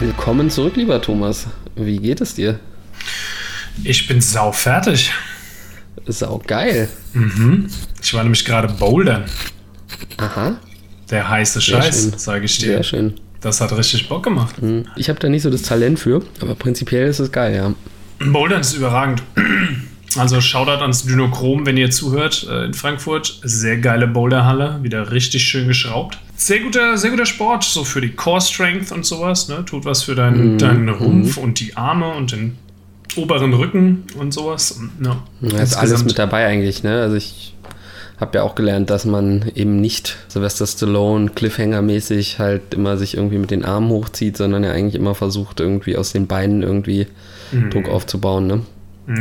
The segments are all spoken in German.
Willkommen zurück, lieber Thomas. Wie geht es dir? Ich bin sau fertig. Sau geil. Mhm. Ich war nämlich gerade bouldern. Aha. Der heiße Scheiß, sage ich dir. Sehr schön. Das hat richtig Bock gemacht. Ich habe da nicht so das Talent für, aber prinzipiell ist es geil, ja. Bouldern ist überragend. Also Shoutout ans Dynochrom, wenn ihr zuhört, äh, in Frankfurt. Sehr geile Boulderhalle, wieder richtig schön geschraubt. Sehr guter, sehr guter Sport, so für die Core Strength und sowas. Ne? Tut was für deinen, deinen Rumpf und die Arme und den oberen Rücken und sowas. Ja, Da ist alles mit dabei eigentlich, ne? Also ich habe ja auch gelernt, dass man eben nicht Sylvester Stallone Cliffhanger-mäßig halt immer sich irgendwie mit den Armen hochzieht, sondern ja eigentlich immer versucht, irgendwie aus den Beinen irgendwie Druck aufzubauen, ne?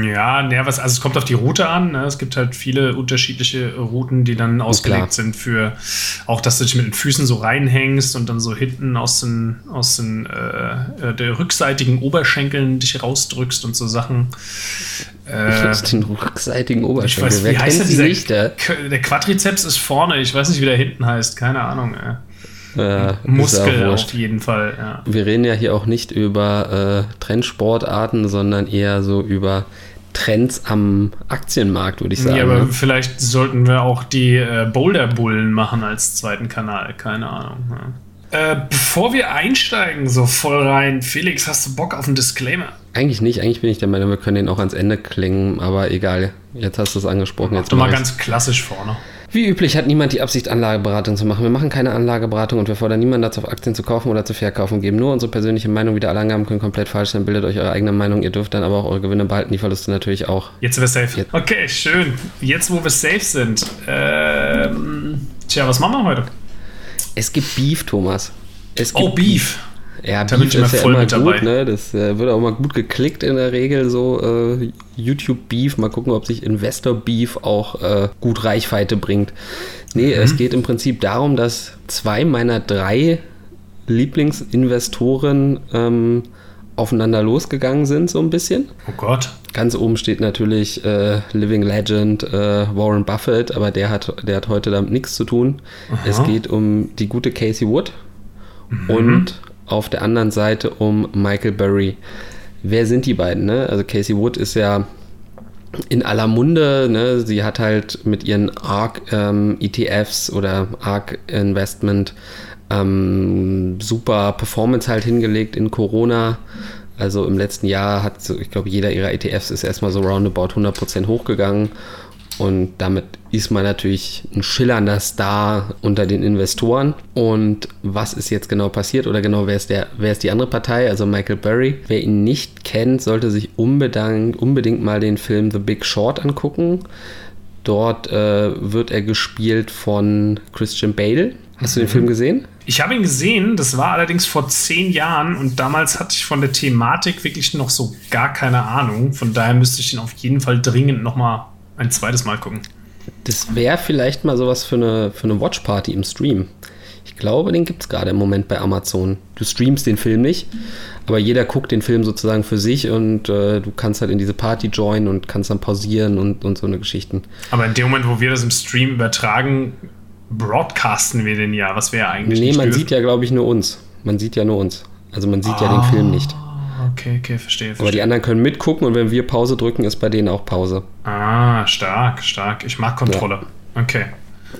Ja, ja, was, also es kommt auf die Route an. Ne? Es gibt halt viele unterschiedliche Routen, die dann ausgelegt sind für auch, dass du dich mit den Füßen so reinhängst und dann so hinten aus den, aus den äh, äh, der rückseitigen Oberschenkeln dich rausdrückst und so Sachen. Äh, Aus den rückseitigen ich Oberschenkel. weiß, Wer wie heißt kennt dieser, nicht, der? K- der Quadrizeps ist vorne, ich weiß nicht, wie der hinten heißt, keine Ahnung. Ey. Äh, ist Muskel auf jeden Fall, ja. Wir reden ja hier auch nicht über äh, Trendsportarten, sondern eher so über Trends am Aktienmarkt, würde ich sagen. ja, aber ne? vielleicht sollten wir auch die äh, Boulder-Bullen machen als zweiten Kanal, keine Ahnung. Ja. Äh, bevor wir einsteigen, so voll rein, Felix, hast du Bock auf einen Disclaimer? Eigentlich nicht, eigentlich bin ich der Meinung, wir können den auch ans Ende klingen, aber egal. Jetzt hast du es angesprochen. Mach Jetzt doch mal ganz klassisch vorne. Wie üblich hat niemand die Absicht, Anlageberatung zu machen. Wir machen keine Anlageberatung und wir fordern niemanden dazu, auf Aktien zu kaufen oder zu verkaufen. Geben nur unsere persönliche Meinung wieder. Alle Angaben können komplett falsch sein. Bildet euch eure eigene Meinung. Ihr dürft dann aber auch eure Gewinne behalten, die Verluste natürlich auch. Jetzt sind wir safe. Jetzt. Okay, schön. Jetzt, wo wir safe sind. Ähm, tja, was machen wir heute? Es gibt Beef, Thomas. Es gibt Oh, Beef. Ja, Da Beef ist ja immer gut, dabei. ne? Das äh, wird auch immer gut geklickt in der Regel, so äh, YouTube Beef. Mal gucken, ob sich Investor Beef auch äh, gut Reichweite bringt. Nee, Mhm. es geht im Prinzip darum, dass zwei meiner drei Lieblingsinvestoren ähm, aufeinander losgegangen sind, so ein bisschen. Oh Gott. Ganz oben steht natürlich äh, Living Legend äh, Warren Buffett, aber der hat, der hat heute damit nichts zu tun. Es geht um die gute Casey Wood und auf der anderen Seite um Michael Burry. Wer sind die beiden? Ne? Also Casey Wood ist ja in aller Munde. Ne? Sie hat halt mit ihren ARK ähm, ETFs oder ARK Investment ähm, super Performance halt hingelegt in Corona. Also im letzten Jahr hat, ich glaube, jeder ihrer ETFs ist erstmal so roundabout 100% hochgegangen. Und damit ist man natürlich ein schillernder Star unter den Investoren. Und was ist jetzt genau passiert oder genau wer ist, der, wer ist die andere Partei, also Michael Burry? Wer ihn nicht kennt, sollte sich unbedingt, unbedingt mal den Film The Big Short angucken. Dort äh, wird er gespielt von Christian Bale. Hast du den Film gesehen? Ich habe ihn gesehen, das war allerdings vor zehn Jahren und damals hatte ich von der Thematik wirklich noch so gar keine Ahnung. Von daher müsste ich ihn auf jeden Fall dringend noch mal ein zweites Mal gucken. Das wäre vielleicht mal sowas für eine, für eine Watchparty im Stream. Ich glaube, den gibt es gerade im Moment bei Amazon. Du streamst den Film nicht, aber jeder guckt den Film sozusagen für sich und äh, du kannst halt in diese Party joinen und kannst dann pausieren und, und so eine Geschichten. Aber in dem Moment, wo wir das im Stream übertragen, broadcasten wir den ja, was wir ja eigentlich Nee, man dürfen. sieht ja, glaube ich, nur uns. Man sieht ja nur uns. Also man sieht ja den Film nicht. Okay, okay, verstehe. Aber verstehe. die anderen können mitgucken und wenn wir Pause drücken, ist bei denen auch Pause. ah, stark, stark. Ich mag Kontrolle. Okay.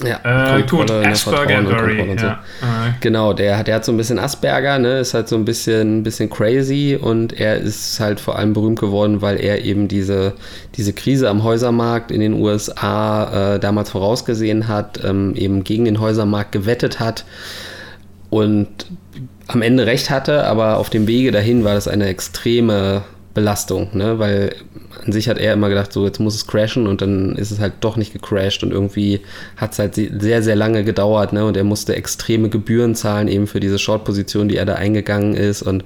Ja, Äh, gut, Kontrolle, Asperger Vertrauen und so. Ja. Genau, der, hat- der hat so ein bisschen Asperger, ne, ist halt so ein bisschen, bisschen crazy und er ist halt vor allem berühmt geworden, weil er eben diese, diese Krise am Häusermarkt in den USA äh, damals vorausgesehen hat, ähm, eben gegen den Häusermarkt gewettet hat und am Ende recht hatte, aber auf dem Wege dahin war das eine extreme Belastung, ne? weil an sich hat er immer gedacht, so jetzt muss es crashen und dann ist es halt doch nicht gecrashed und irgendwie hat es halt sehr, sehr lange gedauert ne? und er musste extreme Gebühren zahlen eben für diese Short-Position, die er da eingegangen ist und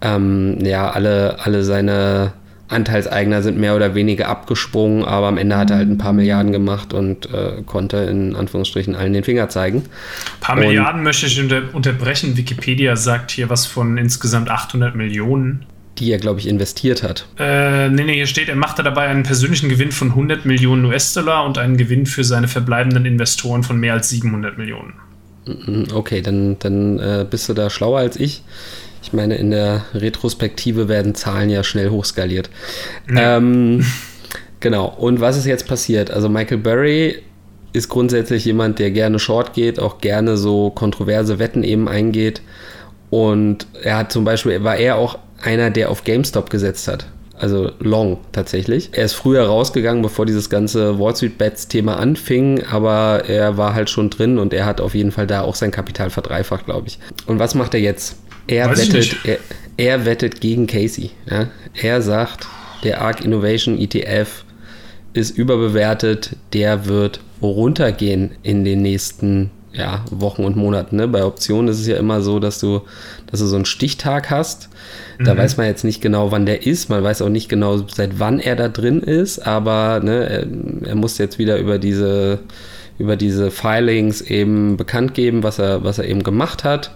ähm, ja, alle, alle seine Anteilseigner sind mehr oder weniger abgesprungen, aber am Ende hat er halt ein paar Milliarden gemacht und äh, konnte in Anführungsstrichen allen den Finger zeigen. Ein paar Und- Milliarden möchte ich unter unterbrechen. Wikipedia sagt hier was von insgesamt 800 Millionen. die er, glaube ich, investiert hat. Äh, nee, nee, hier steht, er machte dabei einen persönlichen Gewinn von 100 Millionen US-Dollar und einen Gewinn für seine verbleibenden Investoren von mehr als 700 Millionen. Mhm, Okay, dann, dann äh, bist du da schlauer als ich. Ich meine, in der Retrospektive werden Zahlen ja schnell hochskaliert. Ja. Ähm, genau. Und was ist jetzt passiert? Also Michael Burry ist grundsätzlich jemand, der gerne Short geht, auch gerne so kontroverse Wetten eben eingeht. Und er hat zum Beispiel, war er auch einer, der auf GameStop gesetzt hat. Also Long tatsächlich. Er ist früher rausgegangen, bevor dieses ganze Wall Street Bets Thema anfing, aber er war halt schon drin und er hat auf jeden Fall da auch sein Kapital verdreifacht, glaube ich. Und was macht er jetzt? Er wettet, er, er, wettet gegen Casey. Ja? Er sagt, der ARC Innovation ETF ist überbewertet, der wird runtergehen in den nächsten ja, Wochen und Monaten. Ne? Bei Optionen ist es ja immer so, dass du, dass du so einen Stichtag hast. Da mhm. weiß man jetzt nicht genau, wann der ist. Man weiß auch nicht genau, seit wann er da drin ist. Aber ne, er, er muss jetzt wieder über diese, über diese Filings eben bekannt geben, was er, was er eben gemacht hat.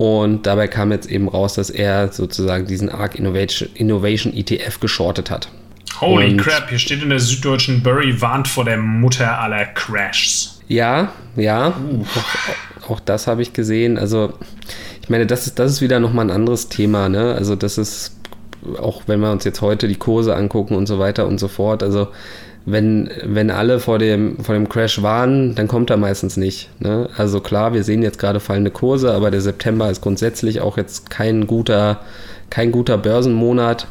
Und dabei kam jetzt eben raus, dass er sozusagen diesen ARC Innovation, Innovation ETF geschortet hat. Holy und crap, hier steht in der Süddeutschen, Burry warnt vor der Mutter aller Crashs. Ja, ja, auch, auch, das habe ich gesehen. Also, ich meine, das ist, das ist wieder nochmal ein anderes Thema, ne? Also, das ist, auch wenn wir uns jetzt heute die Kurse angucken und so weiter und so fort, also wenn, wenn alle vor dem, vor dem Crash waren, dann kommt er meistens nicht. Ne? Also klar, wir sehen jetzt gerade fallende Kurse, aber der September ist grundsätzlich auch jetzt kein guter, kein guter Börsenmonat.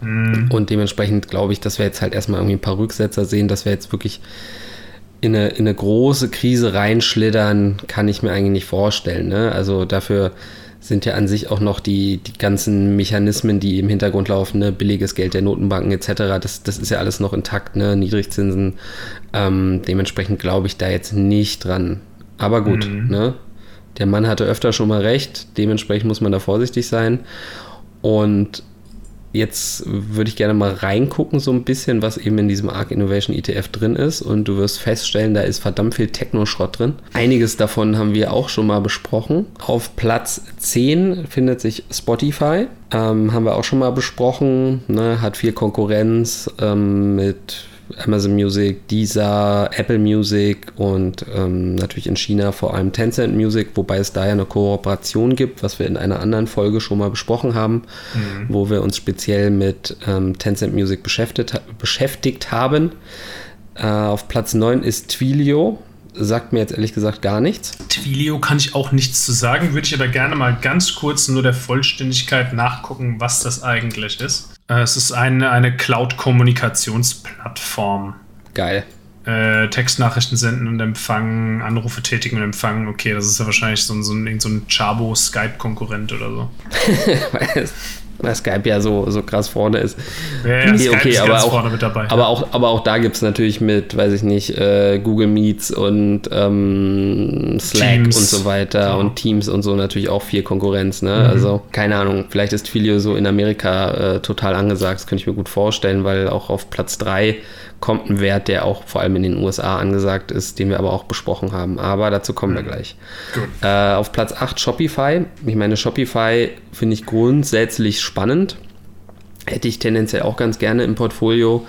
Mhm. Und dementsprechend glaube ich, dass wir jetzt halt erstmal irgendwie ein paar Rücksetzer sehen, dass wir jetzt wirklich in eine, in eine große Krise reinschlittern, kann ich mir eigentlich nicht vorstellen. Ne? Also dafür sind ja an sich auch noch die, die ganzen Mechanismen, die im Hintergrund laufen, ne? billiges Geld der Notenbanken etc., das, das ist ja alles noch intakt, ne? Niedrigzinsen. Ähm, dementsprechend glaube ich da jetzt nicht dran. Aber gut, mhm. ne? der Mann hatte öfter schon mal recht, dementsprechend muss man da vorsichtig sein. Und Jetzt würde ich gerne mal reingucken, so ein bisschen, was eben in diesem Arc Innovation ETF drin ist. Und du wirst feststellen, da ist verdammt viel Techno-Schrott drin. Einiges davon haben wir auch schon mal besprochen. Auf Platz 10 findet sich Spotify. Ähm, haben wir auch schon mal besprochen. Ne? Hat viel Konkurrenz ähm, mit Amazon Music, Deezer, Apple Music und ähm, natürlich in China vor allem Tencent Music, wobei es da ja eine Kooperation gibt, was wir in einer anderen Folge schon mal besprochen haben, mhm. wo wir uns speziell mit ähm, Tencent Music beschäftigt, beschäftigt haben. Äh, auf Platz 9 ist Twilio. Sagt mir jetzt ehrlich gesagt gar nichts. Twilio kann ich auch nichts zu sagen, würde ich aber gerne mal ganz kurz nur der Vollständigkeit nachgucken, was das eigentlich ist. Äh, es ist eine, eine Cloud-Kommunikationsplattform. Geil. Äh, Textnachrichten senden und empfangen, Anrufe tätigen und empfangen. Okay, das ist ja wahrscheinlich so ein, so ein, so ein Chabo-Skype-Konkurrent oder so. weil Skype ja so, so krass vorne ist. Ja, ja, nee, okay, aber auch, dabei, aber, auch, aber auch da gibt es natürlich mit, weiß ich nicht, äh, Google Meets und ähm, Slack Teams. und so weiter ja. und Teams und so natürlich auch viel Konkurrenz. Ne? Mhm. Also keine Ahnung, vielleicht ist Twilio so in Amerika äh, total angesagt, das könnte ich mir gut vorstellen, weil auch auf Platz 3 kommt ein Wert, der auch vor allem in den USA angesagt ist, den wir aber auch besprochen haben. Aber dazu kommen wir mhm. gleich. Äh, auf Platz 8 Shopify. Ich meine, Shopify finde ich grundsätzlich spannend. Hätte ich tendenziell auch ganz gerne im Portfolio.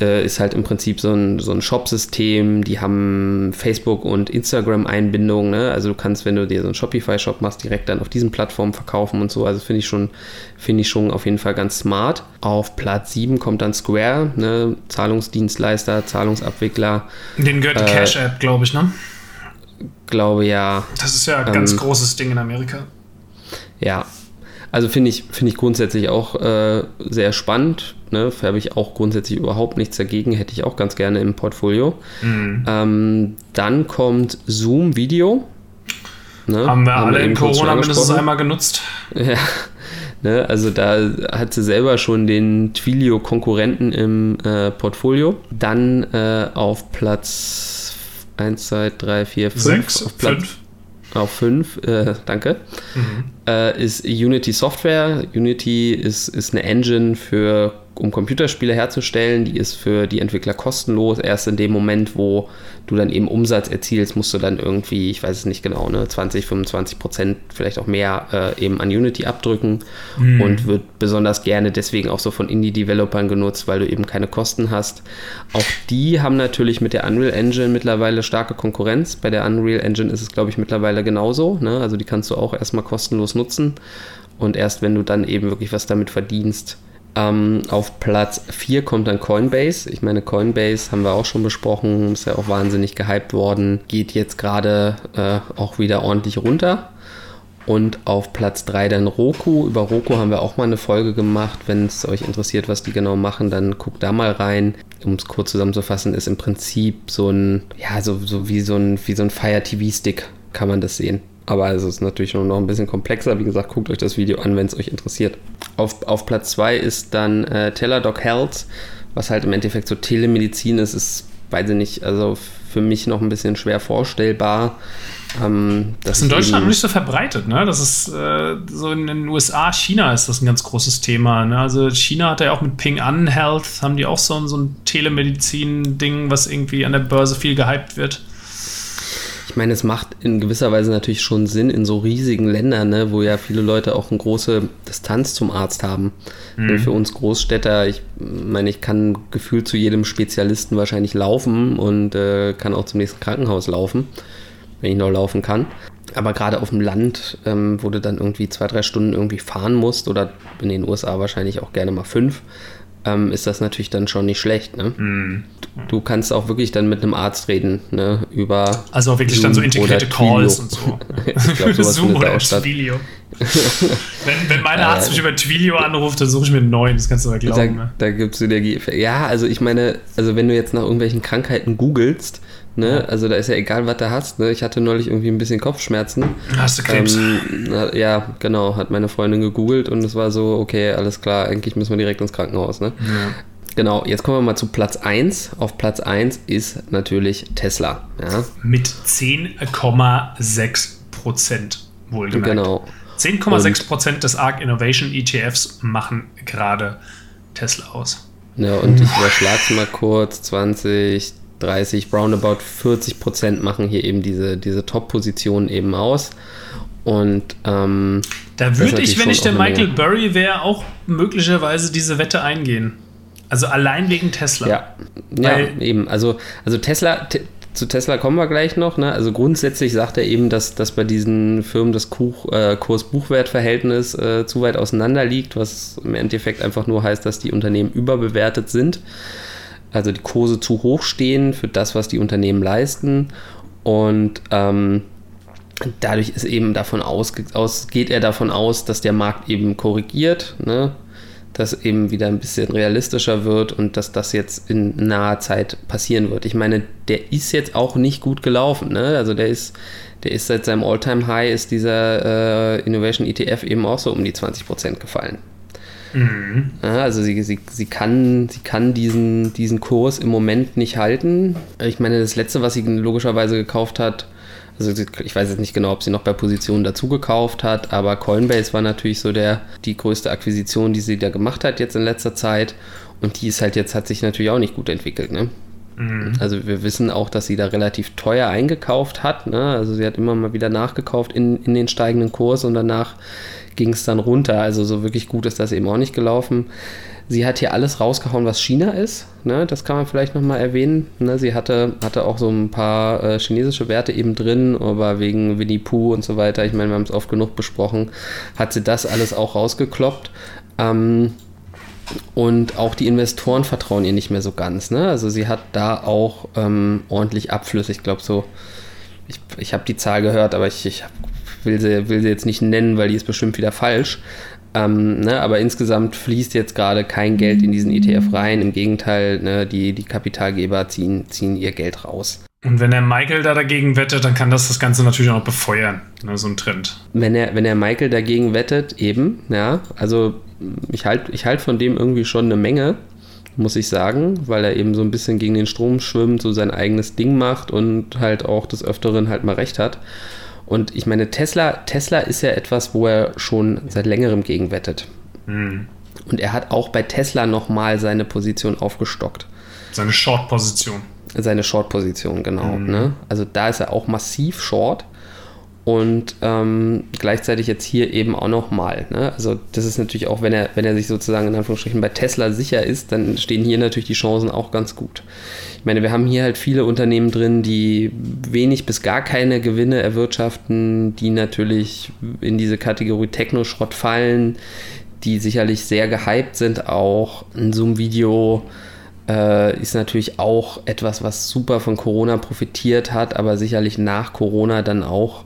Äh, ist halt im Prinzip so ein, so ein Shop-System. Die haben Facebook- und Instagram-Einbindungen. Ne? Also du kannst, wenn du dir so einen Shopify-Shop machst, direkt dann auf diesen Plattformen verkaufen und so. Also finde ich, schon, find ich schon auf jeden Fall ganz smart. Auf Platz 7 kommt dann Square, ne? Zahlungsdienstleister, Zahlungsabwickler. Den gehört äh, Cash App, glaube ich, ne? Glaube ja. Das ist ja ein ganz ähm, großes Ding in Amerika. Ja, also finde ich, find ich grundsätzlich auch äh, sehr spannend. Ne? Habe ich auch grundsätzlich überhaupt nichts dagegen, hätte ich auch ganz gerne im Portfolio. Mhm. Ähm, dann kommt Zoom Video. Ne? Haben wir Haben alle in Corona mindestens einmal genutzt. Ja. Ne? Also da hat sie selber schon den Twilio-Konkurrenten im äh, Portfolio. Dann äh, auf Platz 1, 2, 3, 4, 5. 6, auf Platz 5 auf 5, äh, danke, mhm. äh, ist Unity Software. Unity ist, ist eine Engine für um Computerspiele herzustellen. Die ist für die Entwickler kostenlos. Erst in dem Moment, wo du dann eben Umsatz erzielst, musst du dann irgendwie, ich weiß es nicht genau, ne, 20, 25 Prozent, vielleicht auch mehr äh, eben an Unity abdrücken mhm. und wird besonders gerne deswegen auch so von Indie-Developern genutzt, weil du eben keine Kosten hast. Auch die haben natürlich mit der Unreal Engine mittlerweile starke Konkurrenz. Bei der Unreal Engine ist es, glaube ich, mittlerweile genauso. Ne? Also die kannst du auch erstmal kostenlos nutzen. Und erst wenn du dann eben wirklich was damit verdienst, ähm, auf Platz 4 kommt dann Coinbase. Ich meine, Coinbase haben wir auch schon besprochen, ist ja auch wahnsinnig gehypt worden, geht jetzt gerade äh, auch wieder ordentlich runter. Und auf Platz 3 dann Roku. Über Roku haben wir auch mal eine Folge gemacht. Wenn es euch interessiert, was die genau machen, dann guckt da mal rein. Um es kurz zusammenzufassen, ist im Prinzip so ein, ja, so, so wie so ein, wie so ein Fire TV-Stick, kann man das sehen. Aber es ist natürlich noch ein bisschen komplexer. Wie gesagt, guckt euch das Video an, wenn es euch interessiert. Auf, auf Platz 2 ist dann äh, Teladoc Health, was halt im Endeffekt so Telemedizin ist. Ist, weiß ich nicht, also für mich noch ein bisschen schwer vorstellbar. Ähm, das ist in Deutschland noch nicht so verbreitet, ne? Das ist äh, so in den USA, China ist das ein ganz großes Thema. Ne? Also China hat ja auch mit Ping An Health, haben die auch so, so ein Telemedizin-Ding, was irgendwie an der Börse viel gehypt wird. Ich meine, es macht in gewisser Weise natürlich schon Sinn in so riesigen Ländern, ne, wo ja viele Leute auch eine große Distanz zum Arzt haben. Mhm. Für uns Großstädter, ich meine, ich kann gefühlt zu jedem Spezialisten wahrscheinlich laufen und äh, kann auch zum nächsten Krankenhaus laufen, wenn ich noch laufen kann. Aber gerade auf dem Land, ähm, wo du dann irgendwie zwei, drei Stunden irgendwie fahren musst oder in den USA wahrscheinlich auch gerne mal fünf, ähm, ist das natürlich dann schon nicht schlecht. Ne? Mm. Du, kannst auch wirklich dann mit einem Arzt reden, ne? Über. Also auch wirklich Zoom dann so integrierte Calls und so. ich glaube, sowas Zoom oder auch statt. Twilio. wenn, wenn mein Arzt mich über Twilio anruft, dann suche ich mir einen neuen, das kannst du aber glauben. Da, ne? da gibt es Synergieeffekte. Ja, also ich meine, also wenn du jetzt nach irgendwelchen Krankheiten googelst, Ne? Also da ist ja egal, was du hast. Ne? Ich hatte neulich irgendwie ein bisschen Kopfschmerzen. Hast du Krebs? Ähm, ja, genau. Hat meine Freundin gegoogelt und es war so, okay, alles klar, eigentlich müssen wir direkt ins Krankenhaus. Ne? Ja. Genau, jetzt kommen wir mal zu Platz 1. Auf Platz 1 ist natürlich Tesla. Ja? Mit 10,6 Prozent wohlgemerkt. Genau. 10,6 Prozent des ARC Innovation ETFs machen gerade Tesla aus. Ja, und ich überschlage mal kurz. 20, 30, roundabout 40 Prozent machen hier eben diese, diese Top-Position eben aus. Und ähm, da würde ich, wenn ich der Michael Burry wäre, auch möglicherweise diese Wette eingehen. Also allein wegen Tesla. Ja, ja eben. Also, also Tesla, zu Tesla kommen wir gleich noch. Ne? Also grundsätzlich sagt er eben, dass, dass bei diesen Firmen das äh, Kurs-Buchwert-Verhältnis äh, zu weit auseinander liegt, was im Endeffekt einfach nur heißt, dass die Unternehmen überbewertet sind also die Kurse zu hoch stehen für das, was die Unternehmen leisten. Und ähm, dadurch ist eben davon aus, aus, geht er davon aus, dass der Markt eben korrigiert, ne? dass eben wieder ein bisschen realistischer wird und dass das jetzt in naher Zeit passieren wird. Ich meine, der ist jetzt auch nicht gut gelaufen. Ne? Also der ist, der ist seit seinem Alltime high ist dieser äh, Innovation ETF eben auch so um die 20% gefallen. Mhm. Also sie, sie, sie, kann, sie kann diesen, diesen Kurs im Moment nicht halten. Ich meine, das letzte, was sie logischerweise gekauft hat, also ich weiß jetzt nicht genau, ob sie noch bei Positionen dazu gekauft hat, aber Coinbase war natürlich so der, die größte Akquisition, die sie da gemacht hat jetzt in letzter Zeit. Und die ist halt jetzt, hat sich natürlich auch nicht gut entwickelt, ne? Mhm. Also wir wissen auch, dass sie da relativ teuer eingekauft hat. Ne? Also sie hat immer mal wieder nachgekauft in, in den steigenden Kurs und danach ging es dann runter. Also so wirklich gut ist das eben auch nicht gelaufen. Sie hat hier alles rausgehauen, was China ist. Ne? Das kann man vielleicht nochmal erwähnen. Ne? Sie hatte, hatte auch so ein paar äh, chinesische Werte eben drin, aber wegen Winnie Pooh und so weiter, ich meine, wir haben es oft genug besprochen, hat sie das alles auch rausgekloppt. Ähm, und auch die Investoren vertrauen ihr nicht mehr so ganz. Ne? Also sie hat da auch ähm, ordentlich Abflüsse. Ich glaube so, ich, ich habe die Zahl gehört, aber ich, ich will sie, will sie jetzt nicht nennen, weil die ist bestimmt wieder falsch. Ähm, ne, aber insgesamt fließt jetzt gerade kein Geld in diesen ETF rein. Im Gegenteil, ne, die, die Kapitalgeber ziehen, ziehen ihr Geld raus. Und wenn der Michael da dagegen wettet, dann kann das das Ganze natürlich auch noch befeuern, ne, so ein Trend. Wenn er, wenn der Michael dagegen wettet, eben, ja, also ich halte ich halt von dem irgendwie schon eine Menge, muss ich sagen, weil er eben so ein bisschen gegen den Strom schwimmt, so sein eigenes Ding macht und halt auch des Öfteren halt mal recht hat. Und ich meine, Tesla, Tesla ist ja etwas, wo er schon seit längerem gegen wettet. Mhm. Und er hat auch bei Tesla nochmal seine Position aufgestockt. Seine Short-Position. Seine Short-Position, genau. Mhm. Ne? Also da ist er auch massiv short und ähm, gleichzeitig jetzt hier eben auch nochmal. Ne? Also das ist natürlich auch, wenn er, wenn er sich sozusagen in Anführungsstrichen bei Tesla sicher ist, dann stehen hier natürlich die Chancen auch ganz gut. Ich meine, wir haben hier halt viele Unternehmen drin, die wenig bis gar keine Gewinne erwirtschaften, die natürlich in diese Kategorie Techno-Schrott fallen, die sicherlich sehr gehypt sind auch. In so einem Video äh, ist natürlich auch etwas, was super von Corona profitiert hat, aber sicherlich nach Corona dann auch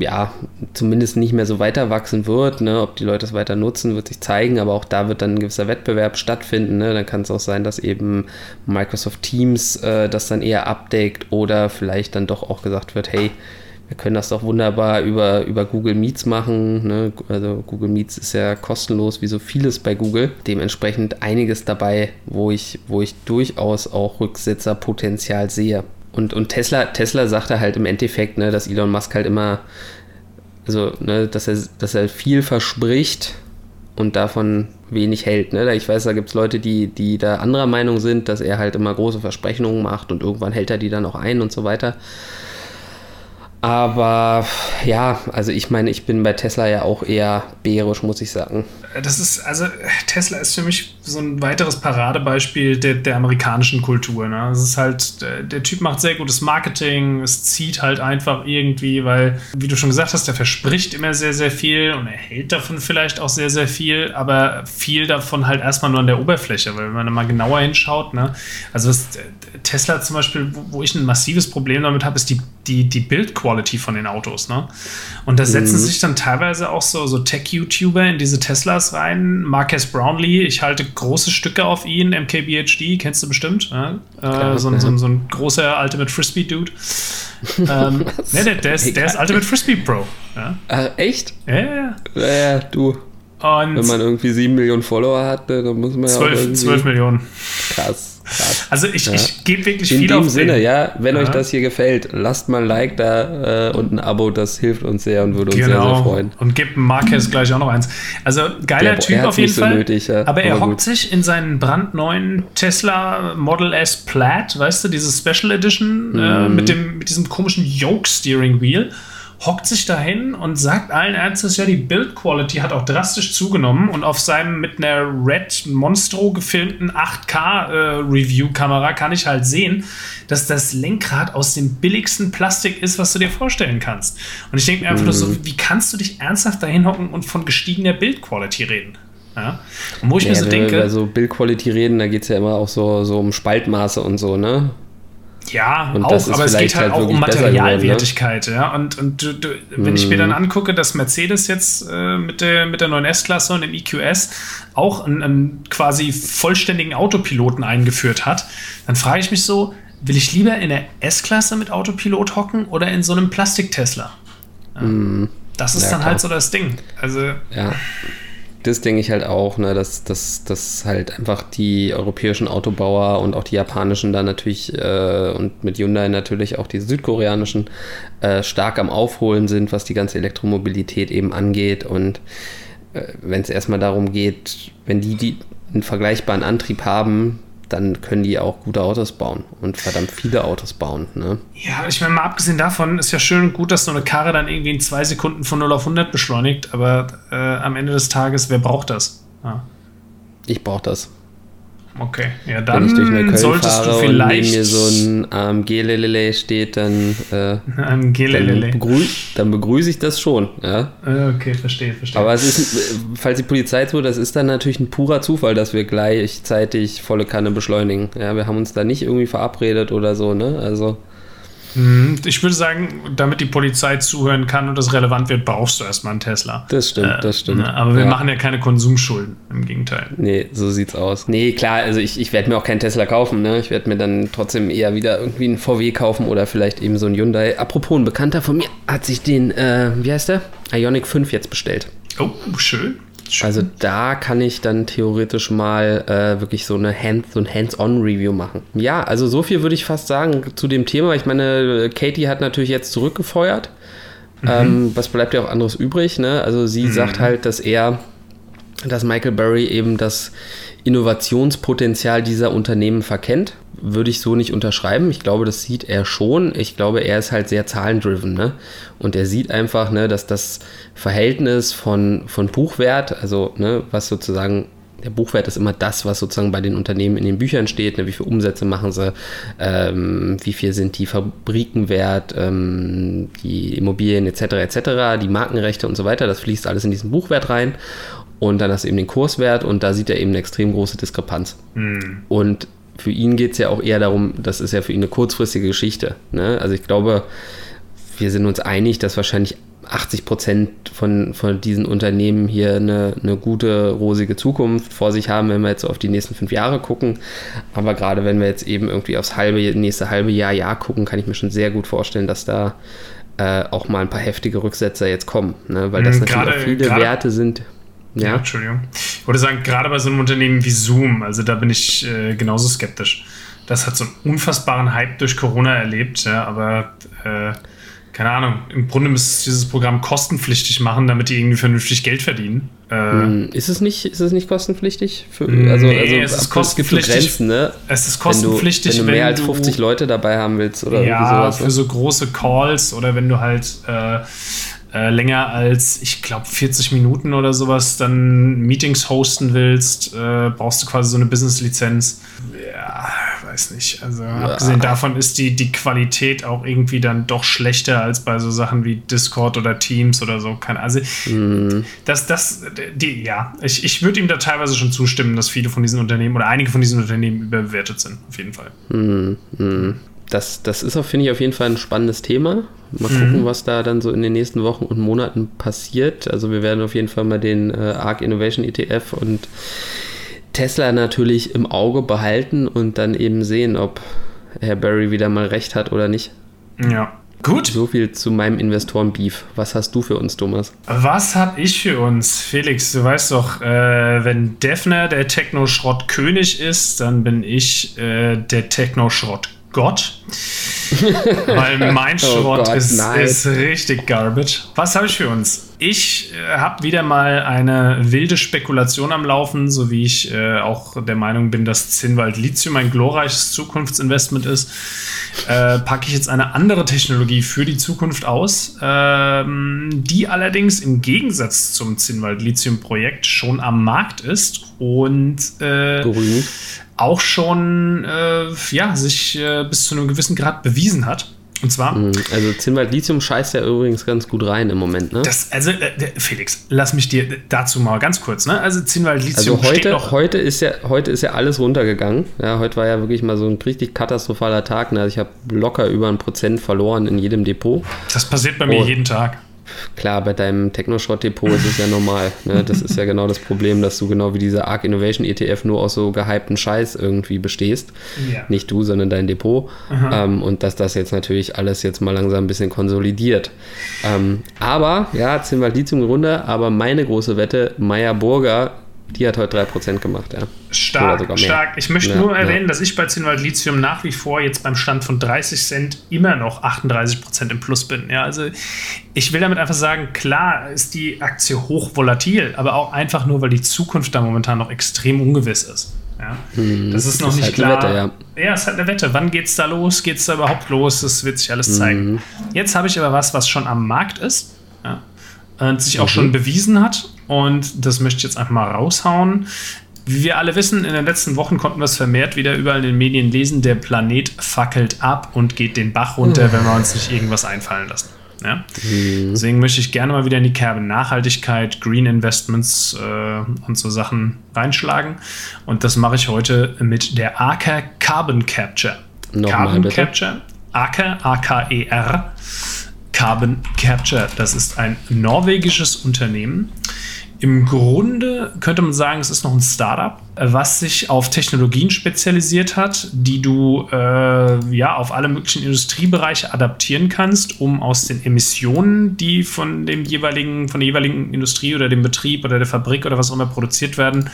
ja, zumindest nicht mehr so weiter wachsen wird. Ne? Ob die Leute es weiter nutzen, wird sich zeigen, aber auch da wird dann ein gewisser Wettbewerb stattfinden. Ne? Dann kann es auch sein, dass eben Microsoft Teams äh, das dann eher abdeckt oder vielleicht dann doch auch gesagt wird, hey, wir können das doch wunderbar über, über Google Meets machen. Ne? Also Google Meets ist ja kostenlos wie so vieles bei Google. Dementsprechend einiges dabei, wo ich, wo ich durchaus auch Rücksetzerpotenzial sehe. Und, und Tesla, Tesla sagte halt im Endeffekt, ne, dass Elon Musk halt immer, also, ne, dass er, dass er viel verspricht und davon wenig hält. Ne? Ich weiß, da gibt es Leute, die, die da anderer Meinung sind, dass er halt immer große Versprechungen macht und irgendwann hält er die dann auch ein und so weiter. Aber ja, also ich meine, ich bin bei Tesla ja auch eher bärisch, muss ich sagen. Das ist, also Tesla ist für mich so ein weiteres Paradebeispiel der, der amerikanischen Kultur. Ne? Es ist halt, der, der, Typ macht sehr gutes Marketing, es zieht halt einfach irgendwie, weil, wie du schon gesagt hast, der verspricht immer sehr, sehr viel und er hält davon vielleicht auch sehr, sehr viel, aber viel davon halt erstmal nur an der Oberfläche, weil wenn man mal genauer hinschaut, ne? also das, Tesla zum Beispiel, wo, wo ich ein massives Problem damit habe, ist die, die, die Bildqualität Quality von den Autos. Ne? Und da setzen mhm. sich dann teilweise auch so, so Tech-YouTuber in diese Teslas rein. Marques Brownlee, ich halte große Stücke auf ihn, MKBHD, kennst du bestimmt. Klar, äh, so, so, so, ein großer Ultimate Frisbee-Dude. ähm, ne, der, der, ist, der ist Ultimate Frisbee Pro. Ja? Ach, echt? Ja, ja, ja. Ja, du. Und Wenn man irgendwie 7 Millionen Follower hat, dann muss man 12, ja auch irgendwie... 12 Millionen. Krass. Also ich, ja. ich gebe wirklich In viel auf In dem Sinne, den. ja, wenn ja. euch das hier gefällt, lasst mal ein Like da äh, und ein Abo, das hilft uns sehr und würde uns genau. sehr, sehr freuen. Und gebt Marquez gleich auch noch eins. Also geiler Der, Typ auf jeden so Fall. Nötig, ja. Aber er hockt sich in seinen brandneuen Tesla Model S Plaid, weißt du, diese Special Edition äh, mhm. äh, mit, dem, mit diesem komischen Yoke Steering Wheel hockt sich dahin und sagt allen Ernstes, ja, die Build Quality hat auch drastisch zugenommen und auf seinem mit einer Red Monstro gefilmten 8K äh, kann ich halt sehen, dass das Lenkrad aus dem billigsten Plastik ist, was du dir vorstellen kannst. Und ich denke mir einfach mhm. nur so, mhm. wie kannst du dich ernsthaft dahin hocken und von gestiegener Build Quality reden? Ja? Und wo ich ja, mir so denke. Wenn wir über so Build Quality reden, da geht es ja immer auch so, so um Spaltmaße und so, ne? Ja, und auch, aber es geht halt, halt auch um Materialwertigkeit, geworden, ne? ja. Und, und du, du, wenn mm. ich mir dann mhm. angucke, dass Mercedes jetzt äh, mit, der, mit der neuen S-Klasse und dem EQS auch einen, einen, quasi vollständigen Autopiloten eingeführt hat, dann frage ich mich so, will ich lieber in der S-Klasse mit Autopilot hocken oder in so einem Plastik-Tesla? Ja. Mm. Das ist ja, dann halt klar. halt so das Ding. Also. Ja das denke ich halt auch, ne, dass, dass, dass halt einfach die europäischen Autobauer und auch die japanischen da natürlich äh, und mit Hyundai natürlich auch die südkoreanischen äh, stark am Aufholen sind, was die ganze Elektromobilität eben angeht. Und äh, wenn es erstmal darum geht, wenn die, die einen vergleichbaren Antrieb haben, dann können die auch gute Autos bauen und verdammt viele Autos bauen. Ne? Ja, ich meine, mal abgesehen davon ist ja schön und gut, dass so eine Karre dann irgendwie in zwei Sekunden von 0 auf 100 beschleunigt, aber äh, am Ende des Tages, wer braucht das? Ja. Ich brauche das. Okay, ja, dann Wenn ich durch eine solltest du vielleicht. Und neben mir so ein AMG Lelele steht, dann, äh, AMG Lelele. Dann, begrü dann begrüße ich das schon. Ja? Okay, verstehe, verstehe. Aber es ist, falls die Polizei tut, das ist dann natürlich ein purer Zufall, dass wir gleichzeitig volle Kanne beschleunigen. Ja, wir haben uns da nicht irgendwie verabredet oder so, ne? Also. Mhm. Ich würde sagen, damit die Polizei zuhören kann und das relevant wird, brauchst du erstmal einen Tesla. Das stimmt, äh, das stimmt. Ne? Aber wir ja. machen ja keine Konsumschulden, im Gegenteil. Nee, so sieht's aus. Nee, klar, also ich, ich werde mir auch keinen Tesla kaufen. Ne? Ich werde mir dann trotzdem eher wieder irgendwie einen VW kaufen oder vielleicht eben so einen Hyundai. Apropos, ein Bekannter von mir hat sich den, äh, wie heißt der? Ionic 5 jetzt bestellt. Oh, schön. Also da kann ich dann theoretisch mal äh, wirklich so, eine Hand, so ein Hands-on-Review machen. Ja, also so viel würde ich fast sagen zu dem Thema. Ich meine, Katie hat natürlich jetzt zurückgefeuert. Mhm. Ähm, was bleibt ja auch anderes übrig? Ne? Also sie mhm. sagt halt, dass er dass Michael Burry eben das Innovationspotenzial dieser Unternehmen verkennt. Würde ich so nicht unterschreiben. Ich glaube, das sieht er schon. Ich glaube, er ist halt sehr zahlendriven. Ne? Und er sieht einfach, ne, dass das Verhältnis von, von Buchwert, also ne, was sozusagen der Buchwert ist immer das, was sozusagen bei den Unternehmen in den Büchern steht. Ne? Wie viele Umsätze machen sie? Ähm, wie viel sind die Fabriken wert? Ähm, die Immobilien etc. etc. Die Markenrechte und so weiter. Das fließt alles in diesen Buchwert rein. Und dann hast du eben den Kurswert und da sieht er eben eine extrem große Diskrepanz. Mhm. Und für ihn geht es ja auch eher darum, das ist ja für ihn eine kurzfristige Geschichte. Ne? Also ich glaube, wir sind uns einig, dass wahrscheinlich 80 Prozent von, von diesen Unternehmen hier eine, eine gute, rosige Zukunft vor sich haben, wenn wir jetzt auf die nächsten fünf Jahre gucken. Aber gerade wenn wir jetzt eben irgendwie aufs halbe, nächste halbe Jahr, Jahr gucken, kann ich mir schon sehr gut vorstellen, dass da äh, auch mal ein paar heftige Rücksetzer jetzt kommen. Ne? Weil das mhm, natürlich auch viele Werte sind. Ja. ja, Entschuldigung. Ich würde sagen, gerade bei so einem Unternehmen wie Zoom, also da bin ich äh, genauso skeptisch. Das hat so einen unfassbaren Hype durch Corona erlebt, ja, aber äh, keine Ahnung, im Grunde müsste dieses Programm kostenpflichtig machen, damit die irgendwie vernünftig Geld verdienen. Äh, ist, es nicht, ist es nicht kostenpflichtig? Für, also, nee, also, es ist kostenpflichtig. Es, Grenzen, ne? es ist kostenpflichtig, wenn du, wenn du mehr als 50 Leute dabei haben willst oder ja, sowas. für ne? so große Calls oder wenn du halt äh, länger als, ich glaube, 40 Minuten oder sowas dann Meetings hosten willst, äh, brauchst du quasi so eine Business-Lizenz. Ja, weiß nicht. Also ja. abgesehen davon ist die, die Qualität auch irgendwie dann doch schlechter als bei so Sachen wie Discord oder Teams oder so. Also mhm. das, das, die, ja, ich, ich würde ihm da teilweise schon zustimmen, dass viele von diesen Unternehmen oder einige von diesen Unternehmen überbewertet sind, auf jeden Fall. Mhm. Mhm das, das ist, finde ich, auf jeden Fall ein spannendes Thema. Mal mhm. gucken, was da dann so in den nächsten Wochen und Monaten passiert. Also wir werden auf jeden Fall mal den äh, ARC Innovation ETF und Tesla natürlich im Auge behalten und dann eben sehen, ob Herr Barry wieder mal recht hat oder nicht. Ja. Gut. So viel zu meinem Investoren-Beef. Was hast du für uns, Thomas? Was habe ich für uns? Felix, du weißt doch, äh, wenn Defner der Techno-Schrott-König ist, dann bin ich äh, der Techno-Schrott Gott. Weil mein oh Schrott oh ist, ist, richtig garbage. Was habe ich für uns? Ich äh, habe wieder mal eine wilde Spekulation am Laufen, so wie ich äh, auch der Meinung bin, dass Zinnwald Lithium ein glorreiches Zukunftsinvestment ist. Äh, packe ich jetzt eine andere Technologie für die Zukunft aus, ähm, die allerdings im Gegensatz zum Zinnwald Lithium Projekt schon am Markt ist und äh, auch schon äh, ja, sich äh, bis zu einem gewissen Grad bewiesen hat. Und zwar. Mhm. Also Zinnwald Lithium scheißt ja übrigens ganz gut rein im Moment, ne? Das, also, äh, Felix, lass mich dir dazu mal ganz kurz, ne? Also Zinnwald Lithium. Also heute, heute, ist ja, heute ist ja alles runtergegangen. Ja, heute war ja wirklich mal so ein richtig katastrophaler Tag. Ne? Also ich habe locker über ein Prozent verloren in jedem Depot. Das passiert bei mir oh. jeden Tag klar, bei deinem Techno-Schrott-Depot ist es ja normal. Ne? Das ist ja genau das Problem, dass du genau wie dieser Arc Innovation ETF nur aus so gehypten Scheiß irgendwie bestehst. Ja. Nicht du, sondern dein Depot. Ähm, und dass das jetzt natürlich alles jetzt mal langsam ein bisschen konsolidiert. Ähm, aber, ja, Zinnwald Lithium runter, aber meine große Wette, Meyer Burger die hat heute 3% gemacht, ja. Stark, stark. Ich möchte ja, nur erwähnen, ja. dass ich bei Zinnwald Lithium nach wie vor jetzt beim Stand von 30 Cent immer noch 38% im Plus bin. Ja, also ich will damit einfach sagen, klar ist die Aktie hoch volatil, aber auch einfach nur, weil die Zukunft da momentan noch extrem ungewiss ist. Ja, hm, das ist noch das nicht ist halt klar. Wette, ja. ja, es ist halt eine Wette. Wann geht es da los? Geht es da überhaupt los? Das wird sich alles zeigen. Mhm. Jetzt habe ich aber was, was schon am Markt ist. Und sich auch mhm. schon bewiesen hat. Und das möchte ich jetzt einfach mal raushauen. Wie wir alle wissen, in den letzten Wochen konnten wir es vermehrt wieder überall in den Medien lesen, der Planet fackelt ab und geht den Bach runter, mhm. wenn wir uns nicht irgendwas einfallen lassen. Ja? Mhm. Deswegen möchte ich gerne mal wieder in die Kerbe Nachhaltigkeit, Green Investments äh, und so Sachen reinschlagen. Und das mache ich heute mit der Aker Carbon Capture. Nochmal, Carbon bitte. Capture, Aker, A-K-E-R. Carbon Capture. Das ist ein norwegisches Unternehmen. Im Grunde könnte man sagen, es ist noch ein Startup, was sich auf Technologien spezialisiert hat, die du äh, ja auf alle möglichen Industriebereiche adaptieren kannst, um aus den Emissionen, die von dem jeweiligen, von der jeweiligen Industrie oder dem Betrieb oder der Fabrik oder was auch immer produziert werden,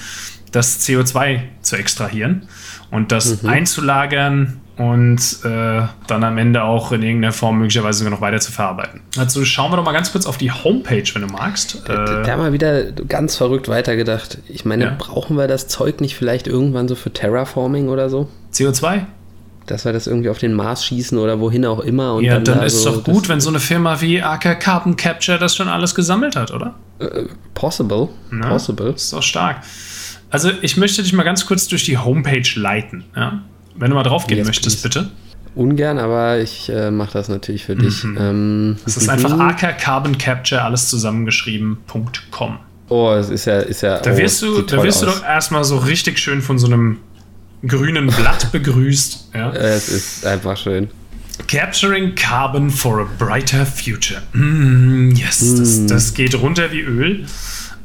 das CO2 zu extrahieren und das mhm. einzulagern und äh, dann am Ende auch in irgendeiner Form möglicherweise sogar noch weiter zu verarbeiten. Also schauen wir doch mal ganz kurz auf die Homepage, wenn du magst. Da, äh, da wir wieder ganz verrückt weitergedacht. Ich meine, ja. brauchen wir das Zeug nicht vielleicht irgendwann so für Terraforming oder so? CO2? Dass wir das irgendwie auf den Mars schießen oder wohin auch immer. Und ja, dann, dann da ist es so doch gut, wenn so eine Firma wie Aker Carbon Capture das schon alles gesammelt hat, oder? Äh, possible. Na, possible. Ist doch stark. Also ich möchte dich mal ganz kurz durch die Homepage leiten. Ja? Wenn du mal drauf gehen yes, möchtest, please. bitte. Ungern, aber ich äh, mache das natürlich für dich. Mhm. Ähm, das ist einfach mhm. Aker Carbon Capture, alles zusammengeschrieben.com. Oh, es ist ja, ist ja. Da wirst, oh, du, da wirst du doch erstmal so richtig schön von so einem grünen Blatt begrüßt. Ja? Es ist einfach schön. Capturing Carbon for a Brighter Future. Mm, yes, mm. Das, das geht runter wie Öl.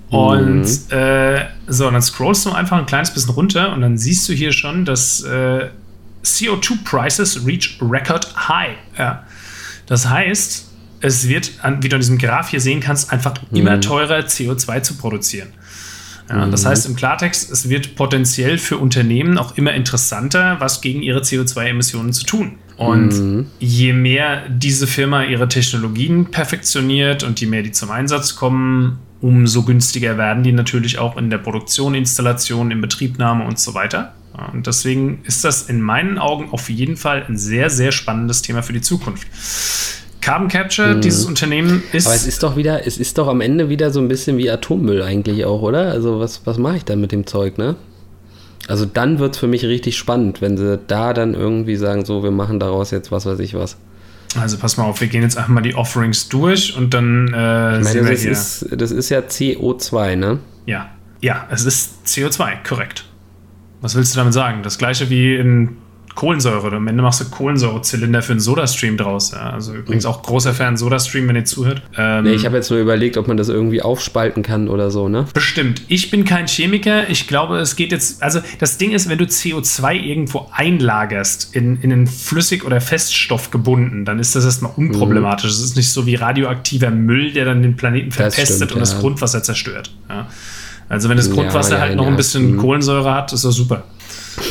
Und mhm. äh, so, und dann scrollst du einfach ein kleines bisschen runter und dann siehst du hier schon, dass äh, CO2 Prices reach record high. Ja. Das heißt, es wird, wie du an diesem Graph hier sehen kannst, einfach mhm. immer teurer CO2 zu produzieren. Ja, mhm. Das heißt im Klartext, es wird potenziell für Unternehmen auch immer interessanter, was gegen ihre CO2-Emissionen zu tun. Und mhm. je mehr diese Firma ihre Technologien perfektioniert und je mehr die zum Einsatz kommen, umso günstiger werden die natürlich auch in der Produktion, Installation, in Betriebnahme und so weiter. Und deswegen ist das in meinen Augen auf jeden Fall ein sehr, sehr spannendes Thema für die Zukunft. Carbon Capture, mhm. dieses Unternehmen ist. Aber es ist doch wieder, es ist doch am Ende wieder so ein bisschen wie Atommüll eigentlich auch, oder? Also was, was mache ich dann mit dem Zeug, ne? Also dann wird es für mich richtig spannend, wenn sie da dann irgendwie sagen, so, wir machen daraus jetzt was weiß ich was. Also pass mal auf, wir gehen jetzt einfach mal die Offerings durch und dann äh, meine, das, hier. Ist, das ist ja CO2, ne? Ja, ja, es ist CO2, korrekt. Was willst du damit sagen? Das gleiche wie in Kohlensäure. Am Ende machst du Kohlensäurezylinder für einen Sodastream draus. Ja. Also übrigens auch großer Fan Sodastream, wenn ihr zuhört. Ähm, nee, ich habe jetzt nur überlegt, ob man das irgendwie aufspalten kann oder so, ne? Bestimmt. Ich bin kein Chemiker. Ich glaube, es geht jetzt. Also das Ding ist, wenn du CO2 irgendwo einlagerst, in, in einen Flüssig- oder Feststoff gebunden, dann ist das erstmal unproblematisch. Es mhm. ist nicht so wie radioaktiver Müll, der dann den Planeten verpestet stimmt, und ja. das Grundwasser zerstört. Ja. Also wenn das Grundwasser ja, halt noch ein bisschen mhm. Kohlensäure hat, ist das super.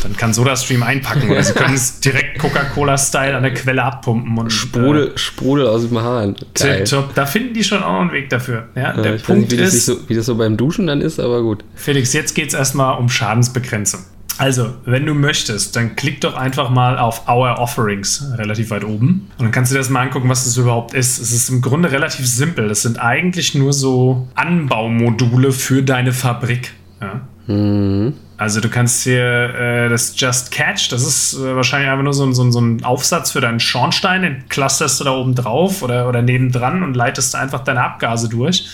Dann kann SodaStream einpacken oder sie können es direkt Coca-Cola-Style an der Quelle abpumpen. Und, Sprudel, äh, Sprudel aus dem Hahn. Top. Da finden die schon auch einen Weg dafür. Ja, der Punkt nicht, wie ist, das so, wie das so beim Duschen dann ist, aber gut. Felix, jetzt geht es erstmal um Schadensbegrenzung. Also, wenn du möchtest, dann klick doch einfach mal auf Our Offerings relativ weit oben. Und dann kannst du dir das mal angucken, was das überhaupt ist. Es ist im Grunde relativ simpel. Das sind eigentlich nur so Anbaumodule für deine Fabrik. Ja? Mhm. Also du kannst hier äh, das Just Catch, das ist äh, wahrscheinlich einfach nur so, so, so, ein Aufsatz für deinen Schornstein, den clusterst du da oben drauf oder, oder nebendran und leitest einfach deine Abgase durch.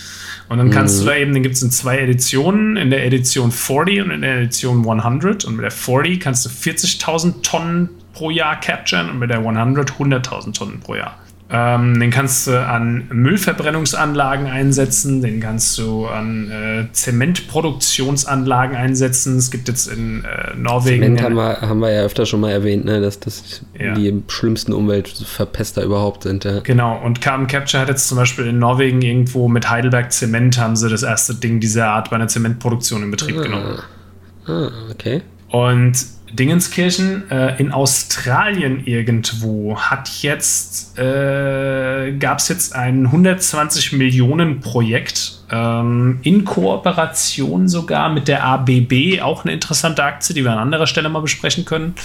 Und dann kannst mhm. du da eben, den gibt es in zwei Editionen, in der Edition 40 und in der Edition 100. Und mit der 40 kannst du 40.000 Tonnen pro Jahr capturen und mit der 100 100.000 Tonnen pro Jahr. Ähm, den kannst du an Müllverbrennungsanlagen einsetzen, den kannst du an äh, Zementproduktionsanlagen einsetzen. Es gibt jetzt in äh, Norwegen. Zement haben wir, haben wir ja öfter schon mal erwähnt, ne, dass das ja. die schlimmsten Umweltverpester überhaupt sind. Ja. Genau, und Carbon Capture hat jetzt zum Beispiel in Norwegen irgendwo mit Heidelberg Zement haben sie das erste Ding dieser Art bei einer Zementproduktion in Betrieb ah. genommen. Ah, okay. Und Dingenskirchen äh, in Australien irgendwo hat jetzt äh, gab es jetzt ein 120 Millionen Projekt ähm, in Kooperation sogar mit der ABB auch eine interessante Aktie, die wir an anderer Stelle mal besprechen können.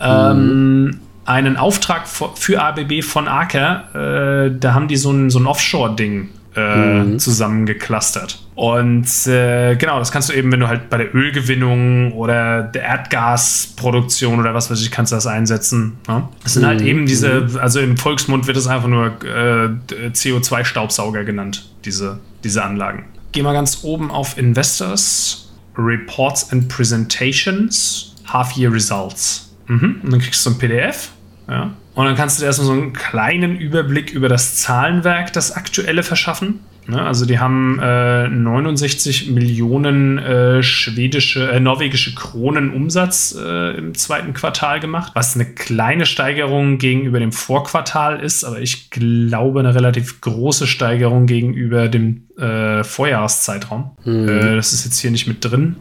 Ähm, mhm. einen Auftrag für ABB von Aker, äh, da haben die so ein, so ein Offshore-Ding äh, mhm. zusammengeclustert. Und äh, genau, das kannst du eben, wenn du halt bei der Ölgewinnung oder der Erdgasproduktion oder was weiß ich, kannst du das einsetzen. Ne? Das sind halt mhm. halt eben diese, mhm. also im Volksmund wird es einfach nur äh, CO2-Staubsauger genannt, diese, diese Anlagen. Geh mal ganz oben auf Investors, Reports and Presentations, Half-Year Results. Mhm. Und dann kriegst du ein PDF. Ja. Und dann kannst du dir erstmal so einen kleinen Überblick über das Zahlenwerk, das aktuelle verschaffen. Ne? Also die haben äh, 69 Millionen äh, schwedische, äh, norwegische Kronen Umsatz äh, im zweiten Quartal gemacht, was eine kleine Steigerung gegenüber dem Vorquartal ist, aber ich glaube eine relativ große Steigerung gegenüber dem äh, Vorjahreszeitraum. Mhm. Äh, das ist jetzt hier nicht mit drin.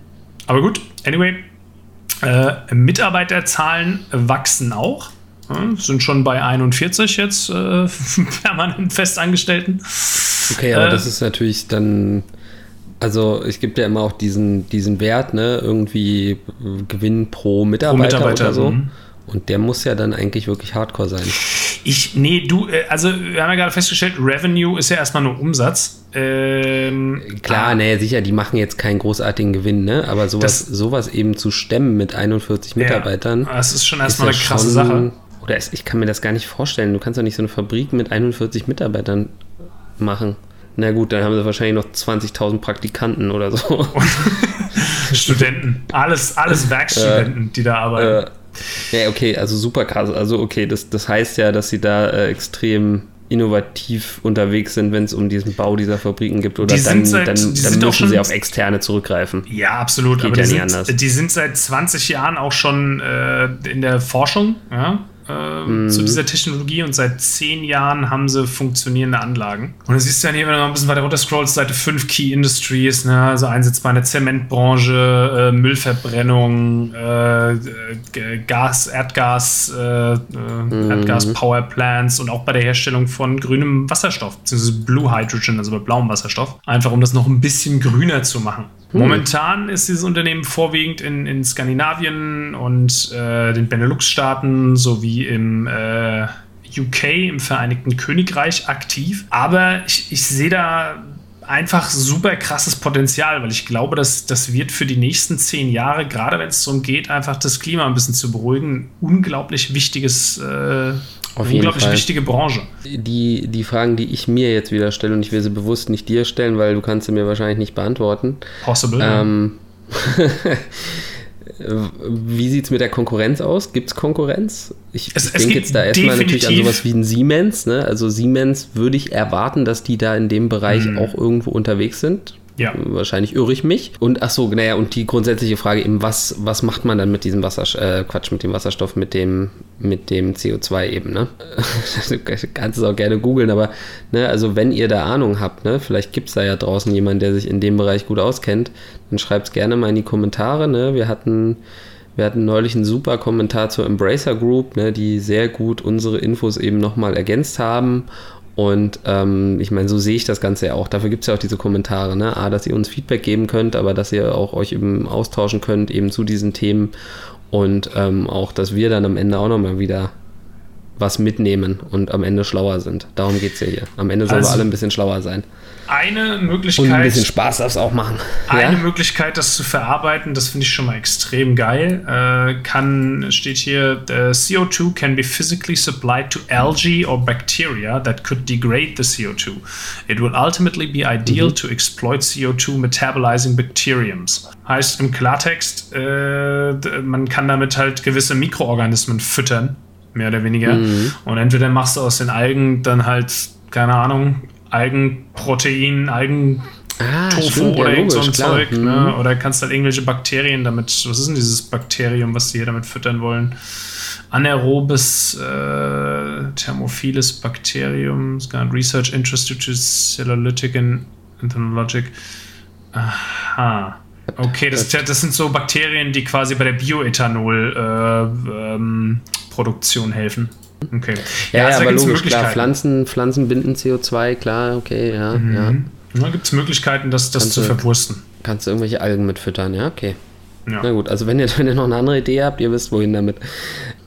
Aber gut, anyway, Mitarbeiterzahlen wachsen auch. Ja, sind schon bei 41 jetzt äh, permanent Festangestellten. Okay, aber äh, das ist natürlich dann, also es gibt ja immer auch diesen, diesen Wert, ne, irgendwie Gewinn pro Mitarbeiter, pro Mitarbeiter oder so. Mhm. Und der muss ja dann eigentlich wirklich Hardcore sein. Ich, nee, du, äh, also wir haben ja gerade festgestellt, Revenue ist ja erstmal nur Umsatz. Ähm, Klar, ah, nee, sicher, die machen jetzt keinen großartigen Gewinn, ne? Aber sowas, das, sowas eben zu stemmen mit 41 Mitarbeitern. Ja, das ist schon erstmal eine krasse schon, Sache. Oder ich kann mir das gar nicht vorstellen. Du kannst doch nicht so eine Fabrik mit 41 Mitarbeitern machen. Na gut, dann haben sie wahrscheinlich noch 20.000 Praktikanten oder so. Studenten. Alles, alles Werkstudenten, äh, die da arbeiten. Äh, ja, okay, also super krass. Also okay, das, das heißt ja, dass sie da äh, extrem innovativ unterwegs sind, wenn es um diesen Bau dieser Fabriken gibt. Oder die dann, seit, dann, dann müssen sie auf externe zurückgreifen. Ja, absolut. Geht aber ja die, sind, anders. die sind seit 20 Jahren auch schon äh, in der Forschung. Ja? Äh, mhm. zu dieser Technologie und seit zehn Jahren haben sie funktionierende Anlagen. Und du siehst ja hier, wenn du noch ein bisschen weiter runter scrollst, Seite 5 Key Industries, ne, also der Zementbranche, äh, Müllverbrennung, äh, Gas, Erdgas, äh, äh, mhm. Erdgas Power Plants und auch bei der Herstellung von grünem Wasserstoff, beziehungsweise Blue Hydrogen, also bei blauem Wasserstoff. Einfach um das noch ein bisschen grüner zu machen. Hm. Momentan ist dieses Unternehmen vorwiegend in, in Skandinavien und äh, den Benelux-Staaten sowie im äh, UK, im Vereinigten Königreich aktiv. Aber ich, ich sehe da einfach super krasses Potenzial, weil ich glaube, dass das wird für die nächsten zehn Jahre, gerade wenn es darum geht, einfach das Klima ein bisschen zu beruhigen, ein unglaublich wichtiges äh, auf eine unglaublich wichtige Branche. Die, die Fragen, die ich mir jetzt wieder stelle, und ich will sie bewusst nicht dir stellen, weil du kannst sie mir wahrscheinlich nicht beantworten. Possible. Ähm, Wie sieht es mit der Konkurrenz aus? Gibt es Konkurrenz? Ich, ich denke jetzt da erstmal natürlich an sowas wie ein Siemens. Ne? Also Siemens würde ich erwarten, dass die da in dem Bereich hm. auch irgendwo unterwegs sind. Ja. Wahrscheinlich irre ich mich. Und ach so, naja, und die grundsätzliche Frage eben, was, was macht man dann mit diesem Wasserstoff, äh, Quatsch, mit dem Wasserstoff, mit dem, mit dem CO2 eben, ne? du kannst es auch gerne googeln, aber, ne, also wenn ihr da Ahnung habt, ne, vielleicht gibt es da ja draußen jemanden, der sich in dem Bereich gut auskennt, dann schreibt es gerne mal in die Kommentare, ne? Wir hatten. Wir hatten neulich einen super Kommentar zur Embracer Group, ne, die sehr gut unsere Infos eben nochmal ergänzt haben und ähm, ich meine, so sehe ich das Ganze ja auch. Dafür gibt es ja auch diese Kommentare, ne? A, dass ihr uns Feedback geben könnt, aber dass ihr auch euch eben austauschen könnt, eben zu diesen Themen. Und ähm, auch, dass wir dann am Ende auch nochmal wieder was mitnehmen und am Ende schlauer sind. Darum geht es ja hier. Am Ende sollen also, wir alle ein bisschen schlauer sein. Eine Möglichkeit. Und ein bisschen Spaß darf es auch machen. Eine ja? Möglichkeit, das zu verarbeiten, das finde ich schon mal extrem geil. Äh, kann, steht hier, CO2 can be physically supplied to algae or bacteria that could degrade the CO2. It will ultimately be ideal mhm. to exploit CO2 metabolizing bacteriums. Heißt im Klartext, äh, man kann damit halt gewisse Mikroorganismen füttern mehr oder weniger. Mhm. Und entweder machst du aus den Algen dann halt, keine Ahnung, Algenprotein, Algen. Ah, Tofu stimmt, oder ja, irgend so ein klar. Zeug, ne? mhm. ne? Oder kannst halt irgendwelche Bakterien damit, was ist denn dieses Bakterium, was sie hier damit füttern wollen? Anaerobes äh, thermophiles Bakterium, Research interested to Cellulytic and Entomologic. Aha. Okay, das, das sind so Bakterien, die quasi bei der Bioethanol-Produktion äh, ähm, helfen. Okay. Ja, ja, ja aber logisch, klar, Pflanzen, Pflanzen binden CO2, klar, okay, ja. Mhm. ja. Da gibt es Möglichkeiten, das, das zu verwursten. Kannst du irgendwelche Algen mitfüttern, ja, okay. Ja. Na gut, also wenn ihr, wenn ihr noch eine andere Idee habt, ihr wisst, wohin damit.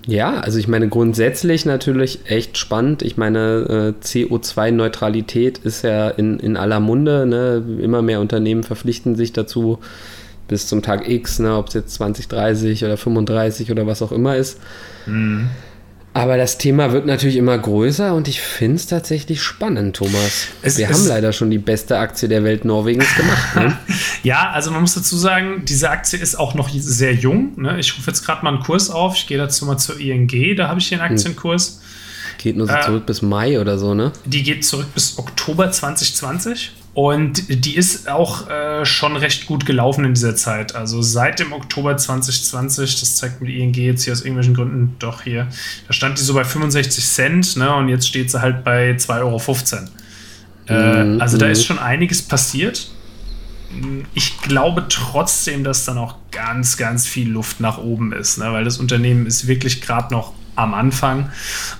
Ja, also ich meine grundsätzlich natürlich echt spannend. Ich meine, äh, CO2-Neutralität ist ja in, in aller Munde. Ne? Immer mehr Unternehmen verpflichten sich dazu bis zum Tag X, ne? ob es jetzt 2030 oder 35 oder was auch immer ist. Mhm. Aber das Thema wird natürlich immer größer und ich finde es tatsächlich spannend, Thomas. Es, Wir haben leider schon die beste Aktie der Welt Norwegens gemacht. Ne? ja, also man muss dazu sagen, diese Aktie ist auch noch sehr jung. Ne? Ich rufe jetzt gerade mal einen Kurs auf. Ich gehe dazu mal zur ING, da habe ich hier einen hm. Aktienkurs. Geht nur so äh, zurück bis Mai oder so, ne? Die geht zurück bis Oktober 2020. Und die ist auch äh, schon recht gut gelaufen in dieser Zeit. Also seit dem Oktober 2020, das zeigt mir die ING jetzt hier aus irgendwelchen Gründen doch hier, da stand die so bei 65 Cent ne, und jetzt steht sie halt bei 2,15 Euro. Äh, mhm. also da ist mhm. schon einiges passiert. ich glaube trotzdem, dass da noch ganz, ganz viel Luft nach oben ist, ne? weil das Unternehmen ist wirklich gerade noch am Anfang.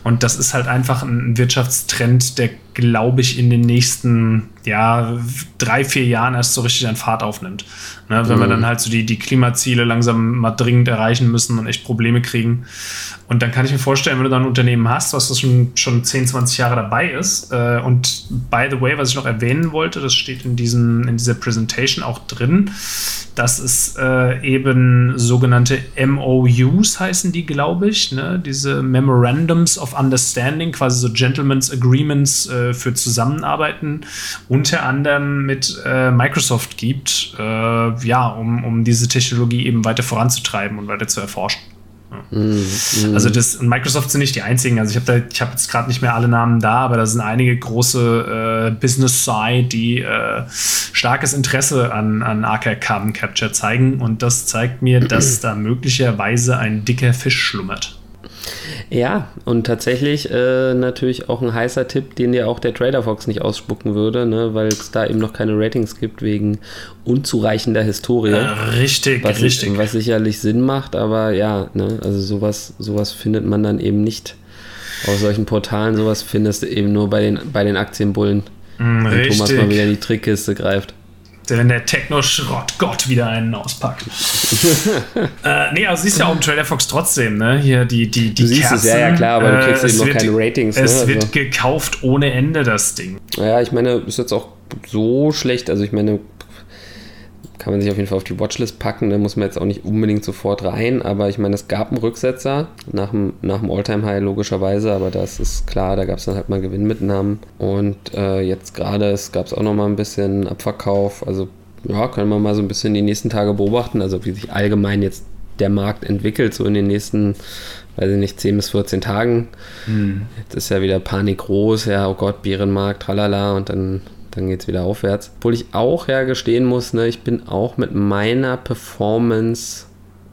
Und das ist halt einfach ein Wirtschaftstrend, der, glaube ich, in den nächsten ja, drei, vier Jahren erst so richtig an Fahrt aufnimmt. Ne, wenn mhm. wir dann halt so die, die Klimaziele langsam mal dringend erreichen müssen und echt Probleme kriegen. Und dann kann ich mir vorstellen, wenn du dann ein Unternehmen hast, was das schon, schon 10, 20 Jahre dabei ist. Äh, und by the way, was ich noch erwähnen wollte, das steht in, diesem, in dieser Presentation auch drin, dass es äh, eben sogenannte MOUs heißen die, glaube ich, ne? diese Memorandums of Understanding, quasi so Gentleman's Agreements äh, für Zusammenarbeiten, unter anderem mit äh, Microsoft gibt, äh, ja, um, um diese Technologie eben weiter voranzutreiben und weiter zu erforschen. Mhm. Also das Microsoft sind nicht die einzigen. Also ich habe ich habe jetzt gerade nicht mehr alle Namen da, aber da sind einige große äh, Business Side, die äh, starkes Interesse an, an Archive Carbon Capture zeigen und das zeigt mir, dass da möglicherweise ein dicker Fisch schlummert. Ja, und tatsächlich äh, natürlich auch ein heißer Tipp, den dir auch der Trader Fox nicht ausspucken würde, ne, weil es da eben noch keine Ratings gibt wegen unzureichender Historie. Äh, richtig, was, richtig. Was sicherlich Sinn macht, aber ja, ne, also sowas, sowas findet man dann eben nicht auf solchen Portalen. Sowas findest du eben nur bei den, bei den Aktienbullen. Mm, wenn Thomas mal wieder in die Trickkiste greift wenn der Techno-Schrottgott wieder einen auspackt. äh, nee, also siehst ja auch im Trailer Fox trotzdem, ne? Hier die, die, die du siehst Kerzen, es, ja, ja klar, aber du kriegst äh, eben noch wird, keine Ratings. Es ne? wird also. gekauft ohne Ende, das Ding. Ja, ich meine, ist jetzt auch so schlecht. Also ich meine, kann man sich auf jeden Fall auf die Watchlist packen. Da muss man jetzt auch nicht unbedingt sofort rein. Aber ich meine, es gab einen Rücksetzer nach dem, nach dem All-Time-High logischerweise. Aber das ist klar, da gab es dann halt mal Gewinnmitnahmen. Und äh, jetzt gerade, es gab es auch noch mal ein bisschen Abverkauf. Also ja, können wir mal so ein bisschen die nächsten Tage beobachten. Also wie sich allgemein jetzt der Markt entwickelt, so in den nächsten, weiß ich nicht, 10 bis 14 Tagen. Mhm. Jetzt ist ja wieder Panik groß, ja, oh Gott, Bärenmarkt, tralala, und dann dann geht es wieder aufwärts. Obwohl ich auch ja gestehen muss, ne, ich bin auch mit meiner Performance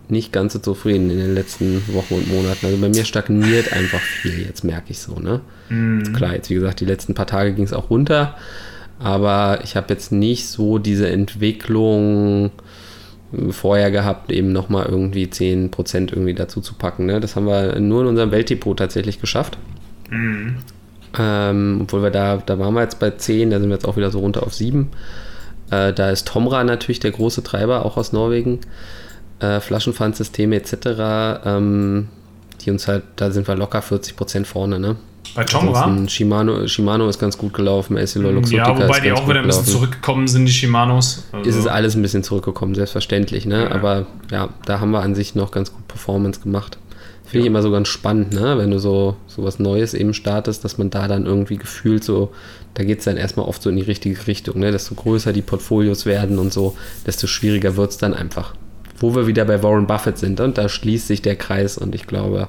nicht ganz so zufrieden in den letzten Wochen und Monaten. Also bei mir stagniert einfach viel, jetzt merke ich so, ne? Mhm. Klar, jetzt wie gesagt, die letzten paar Tage ging es auch runter, aber ich habe jetzt nicht so diese Entwicklung vorher gehabt, eben nochmal irgendwie 10% irgendwie dazu zu packen. Ne? Das haben wir nur in unserem Weltdepot tatsächlich geschafft. Mhm. Ähm, obwohl wir da, da waren wir jetzt bei 10, da sind wir jetzt auch wieder so runter auf 7. Äh, da ist Tomra natürlich der große Treiber, auch aus Norwegen. Äh, Flaschenpfandsysteme etc. Ähm, die uns halt, da sind wir locker 40% vorne, ne? Bei Tomra? Shimano, Shimano ist ganz gut gelaufen, Essilor-Luxottica Ja, wobei die auch wieder ein bisschen zurückgekommen sind, die Shimanos. Also ist es alles ein bisschen zurückgekommen, selbstverständlich, ne? Ja. Aber ja, da haben wir an sich noch ganz gut Performance gemacht. Finde ich immer so ganz spannend, ne? wenn du so, so was Neues eben startest, dass man da dann irgendwie gefühlt so, da geht es dann erstmal oft so in die richtige Richtung. Ne? Desto größer die Portfolios werden und so, desto schwieriger wird es dann einfach. Wo wir wieder bei Warren Buffett sind und da schließt sich der Kreis und ich glaube,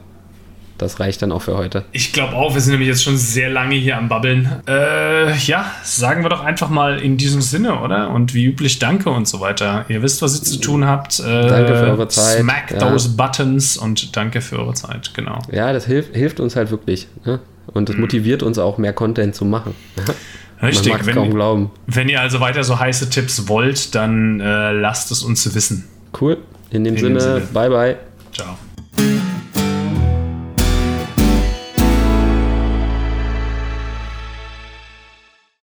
das reicht dann auch für heute. Ich glaube auch, wir sind nämlich jetzt schon sehr lange hier am Babbeln. Äh, ja, sagen wir doch einfach mal in diesem Sinne, oder? Und wie üblich, danke und so weiter. Ihr wisst, was ihr zu tun habt. Äh, danke für eure Zeit. Smack ja. those buttons und danke für eure Zeit, genau. Ja, das hilft, hilft uns halt wirklich. Ne? Und das mhm. motiviert uns auch, mehr Content zu machen. Richtig, Man wenn, kaum glauben. wenn ihr also weiter so heiße Tipps wollt, dann äh, lasst es uns wissen. Cool. In dem, in Sinne, dem Sinne, bye bye. Ciao.